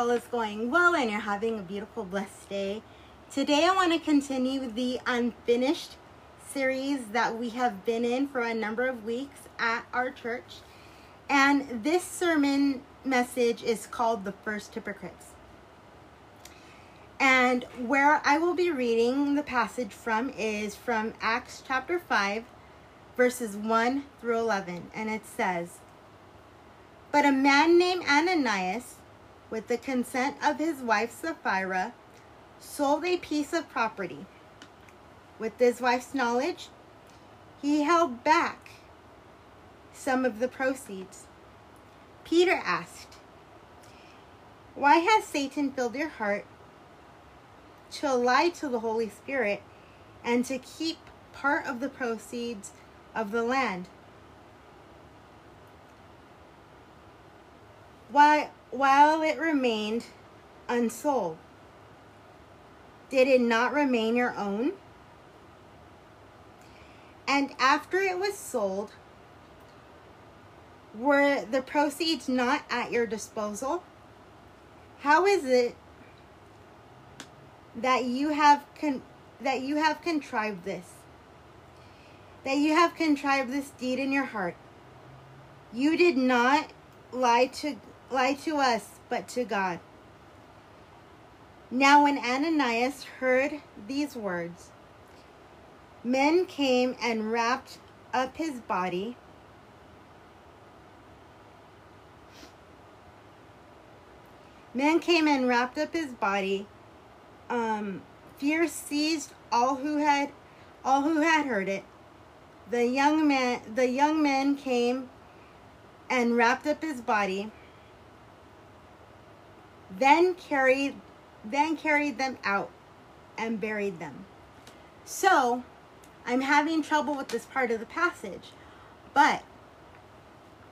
All is going well and you're having a beautiful, blessed day. Today, I want to continue the unfinished series that we have been in for a number of weeks at our church. And this sermon message is called The First Hypocrites. And where I will be reading the passage from is from Acts chapter 5, verses 1 through 11. And it says, But a man named Ananias, with the consent of his wife Sapphira, sold a piece of property. With his wife's knowledge, he held back some of the proceeds. Peter asked, Why has Satan filled your heart to lie to the Holy Spirit and to keep part of the proceeds of the land? Why, while it remained unsold, did it not remain your own? And after it was sold, were the proceeds not at your disposal? How is it that you have con- that you have contrived this? That you have contrived this deed in your heart? You did not lie to lie to us, but to God. Now, when Ananias heard these words, men came and wrapped up his body. Men came and wrapped up his body. Um, fear seized all who had, all who had heard it. The young man, the young men came and wrapped up his body. Then carried then carried them out and buried them. So, I'm having trouble with this part of the passage, but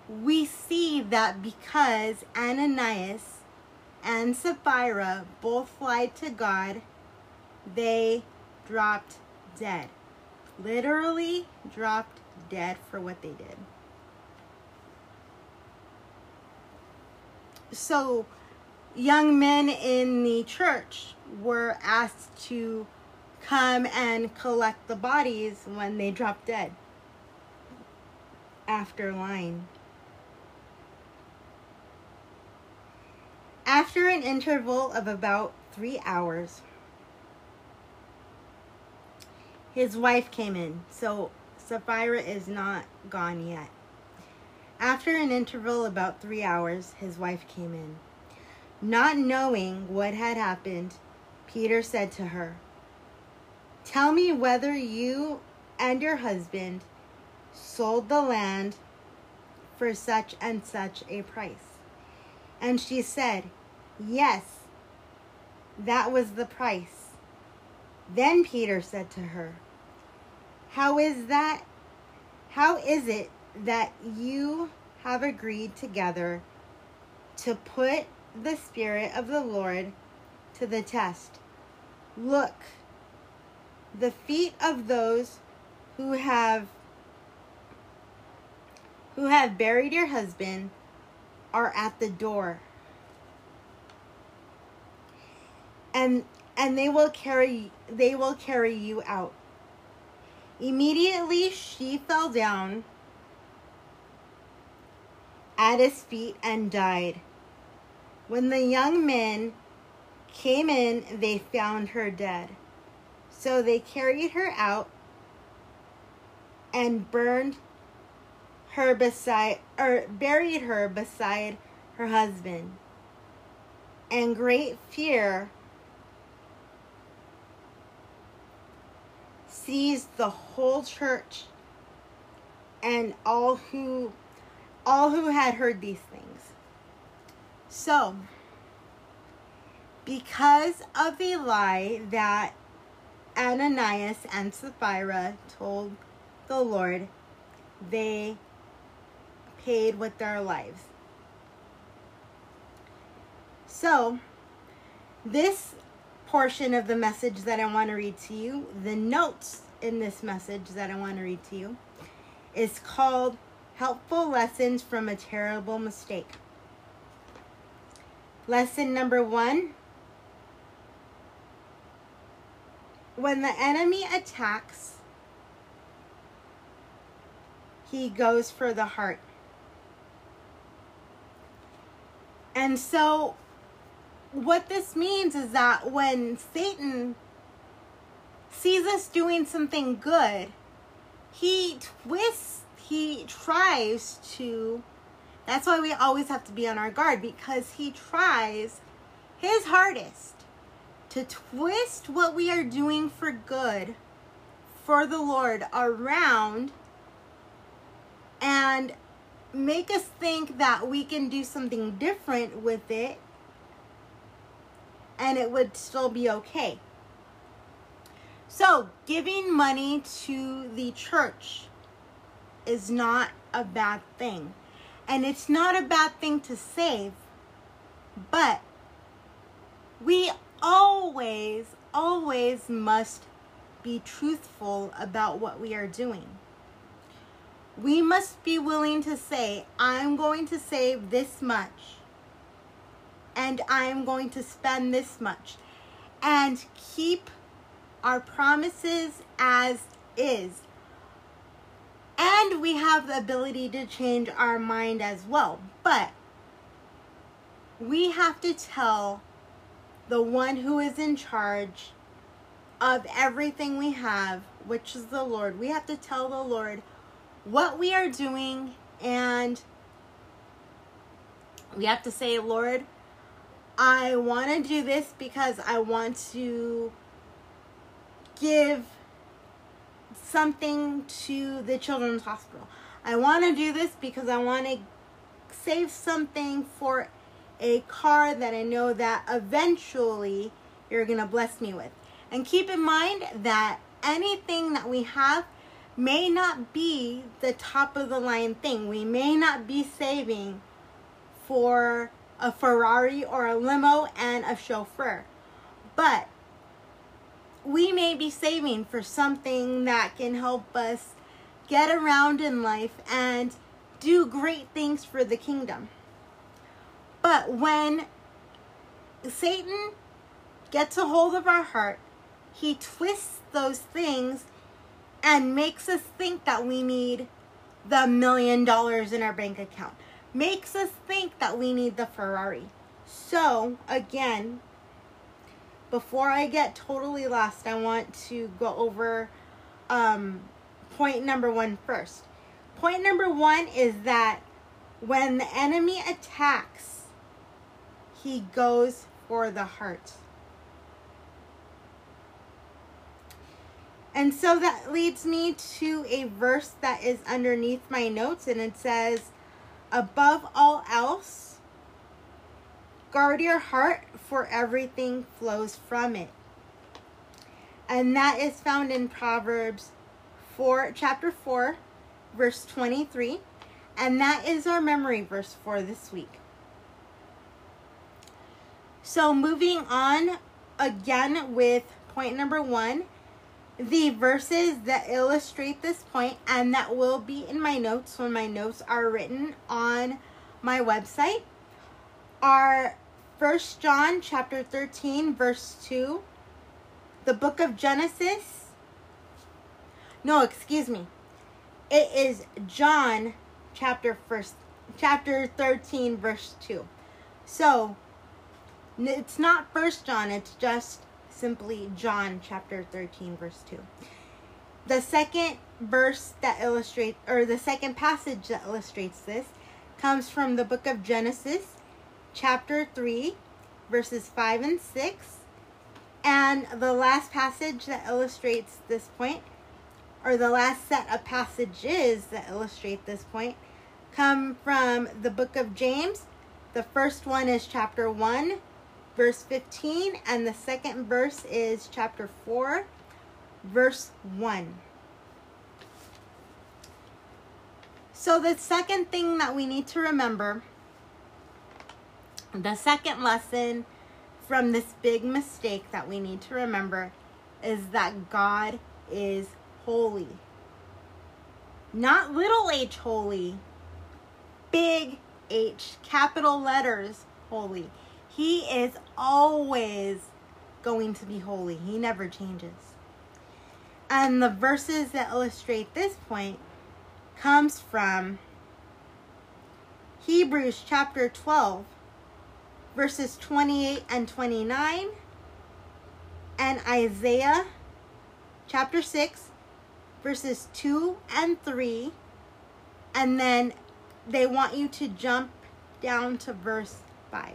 we see that because Ananias and Sapphira both lied to God, they dropped dead. Literally dropped dead for what they did. So, young men in the church were asked to come and collect the bodies when they dropped dead after lying. After an interval of about three hours, his wife came in, so Sapphira is not gone yet. After an interval about three hours, his wife came in. Not knowing what had happened, Peter said to her, Tell me whether you and your husband sold the land for such and such a price. And she said, Yes, that was the price. Then Peter said to her, How is that? How is it that you have agreed together to put the Spirit of the Lord to the test. Look, the feet of those who have who have buried your husband are at the door. And and they will carry they will carry you out. Immediately she fell down at his feet and died. When the young men came in, they found her dead. So they carried her out and burned her beside or buried her beside her husband. And great fear seized the whole church and all who all who had heard these things. So, because of the lie that Ananias and Sapphira told the Lord, they paid with their lives. So, this portion of the message that I want to read to you, the notes in this message that I want to read to you, is called Helpful Lessons from a Terrible Mistake. Lesson number one When the enemy attacks, he goes for the heart. And so, what this means is that when Satan sees us doing something good, he twists, he tries to. That's why we always have to be on our guard because he tries his hardest to twist what we are doing for good for the Lord around and make us think that we can do something different with it and it would still be okay. So, giving money to the church is not a bad thing. And it's not a bad thing to save, but we always, always must be truthful about what we are doing. We must be willing to say, I'm going to save this much and I'm going to spend this much and keep our promises as is. And we have the ability to change our mind as well. But we have to tell the one who is in charge of everything we have, which is the Lord. We have to tell the Lord what we are doing and we have to say, Lord, I want to do this because I want to give something to the children's hospital. I want to do this because I want to save something for a car that I know that eventually you're going to bless me with. And keep in mind that anything that we have may not be the top of the line thing. We may not be saving for a Ferrari or a limo and a chauffeur. But we may be saving for something that can help us get around in life and do great things for the kingdom. But when Satan gets a hold of our heart, he twists those things and makes us think that we need the million dollars in our bank account. Makes us think that we need the Ferrari. So, again, before I get totally lost, I want to go over um, point number one first. Point number one is that when the enemy attacks, he goes for the heart. And so that leads me to a verse that is underneath my notes, and it says, Above all else, guard your heart, for everything flows from it. And that is found in Proverbs 4, chapter 4, verse 23. And that is our memory verse for this week. So moving on again with point number one, the verses that illustrate this point and that will be in my notes when my notes are written on my website are First John chapter 13 verse 2, the book of Genesis. No, excuse me. It is John chapter first chapter 13 verse 2. So, it's not First John, it's just simply John chapter 13 verse 2. The second verse that illustrates or the second passage that illustrates this comes from the book of Genesis chapter 3 verses 5 and 6. And the last passage that illustrates this point or the last set of passages that illustrate this point come from the book of James. The first one is chapter 1, verse 15, and the second verse is chapter 4, verse 1. So, the second thing that we need to remember, the second lesson from this big mistake that we need to remember is that God is holy. Not little h holy, big H, capital letters holy. He is always going to be holy, He never changes. And the verses that illustrate this point comes from Hebrews chapter 12 verses 28 and 29 and Isaiah chapter 6 verses 2 and 3 and then they want you to jump down to verse 5.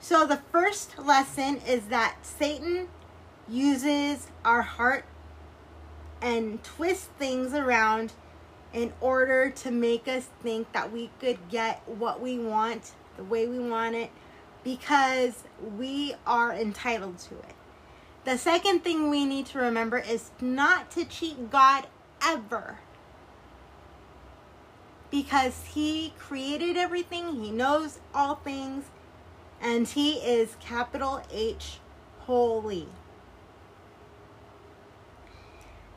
So the first lesson is that Satan uses our heart and twists things around in order to make us think that we could get what we want the way we want it because we are entitled to it. The second thing we need to remember is not to cheat God ever. Because He created everything, He knows all things, and He is capital H holy.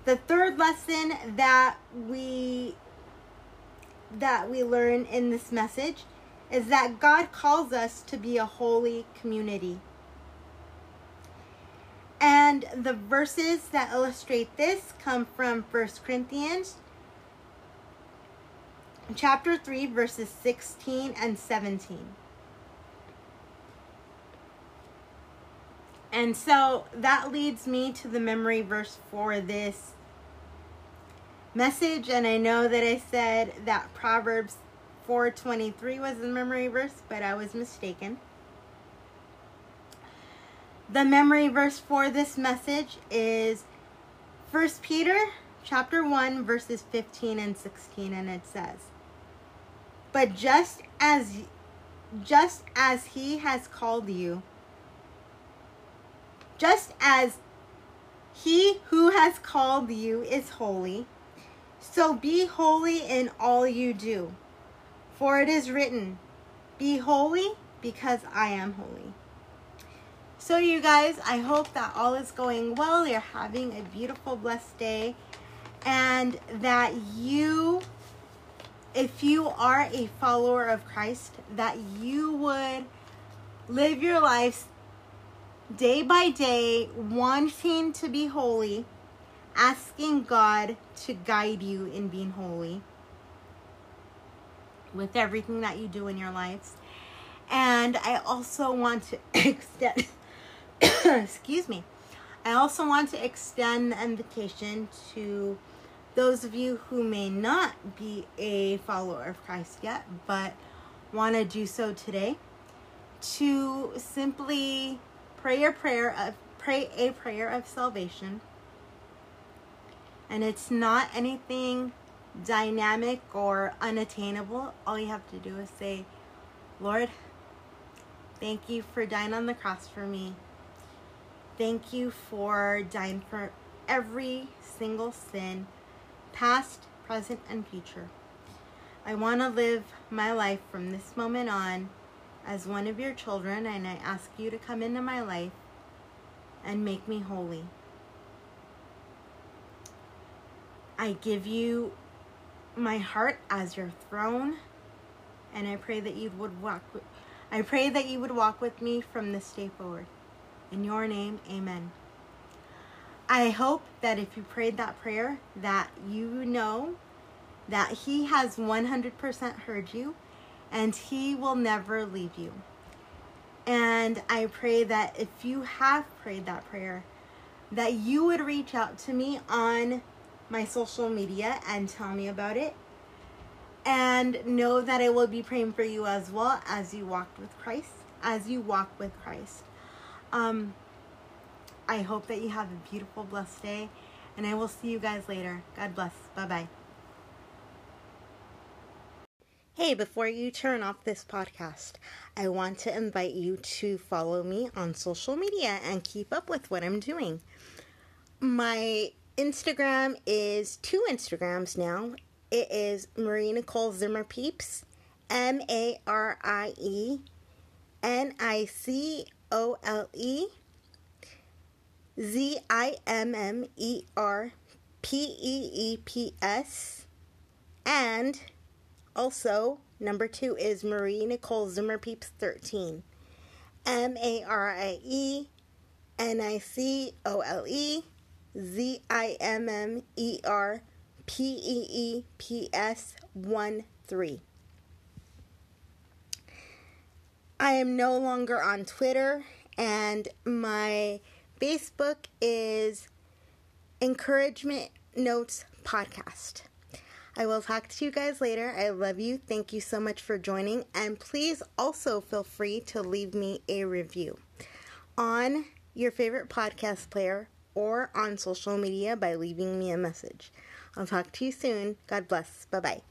The third lesson that we that we learn in this message is that God calls us to be a holy community. And the verses that illustrate this come from 1 Corinthians chapter 3 verses 16 and 17. And so that leads me to the memory verse for this message and I know that I said that Proverbs 4:23 was the memory verse, but I was mistaken. The memory verse for this message is 1 Peter chapter 1 verses 15 and 16 and it says, "But just as just as he has called you, just as he who has called you is holy, so be holy in all you do. For it is written, Be holy because I am holy. So, you guys, I hope that all is going well. You're having a beautiful, blessed day. And that you, if you are a follower of Christ, that you would live your life day by day wanting to be holy asking God to guide you in being holy with everything that you do in your lives. And I also want to extend, excuse me, I also want to extend the invitation to those of you who may not be a follower of Christ yet, but want to do so today, to simply pray a prayer of pray a prayer of salvation and it's not anything dynamic or unattainable. All you have to do is say, Lord, thank you for dying on the cross for me. Thank you for dying for every single sin, past, present, and future. I want to live my life from this moment on as one of your children, and I ask you to come into my life and make me holy. I give you my heart as your throne, and I pray that you would walk. With, I pray that you would walk with me from this day forward. In your name, Amen. I hope that if you prayed that prayer, that you know that He has 100% heard you, and He will never leave you. And I pray that if you have prayed that prayer, that you would reach out to me on my social media and tell me about it. And know that I will be praying for you as well as you walk with Christ, as you walk with Christ. Um, I hope that you have a beautiful, blessed day, and I will see you guys later. God bless. Bye bye. Hey, before you turn off this podcast, I want to invite you to follow me on social media and keep up with what I'm doing. My Instagram is two Instagrams now. It is Marie Nicole Zimmer Peeps, M A R I E N I C O L E Z I M M E R P E E P S. And also, number two is Marie Nicole Zimmer Peeps 13. M A R I E N I C O L E Z I M M E R P E E P S 1 3. I am no longer on Twitter, and my Facebook is Encouragement Notes Podcast. I will talk to you guys later. I love you. Thank you so much for joining. And please also feel free to leave me a review on your favorite podcast player or on social media by leaving me a message. I'll talk to you soon. God bless. Bye bye.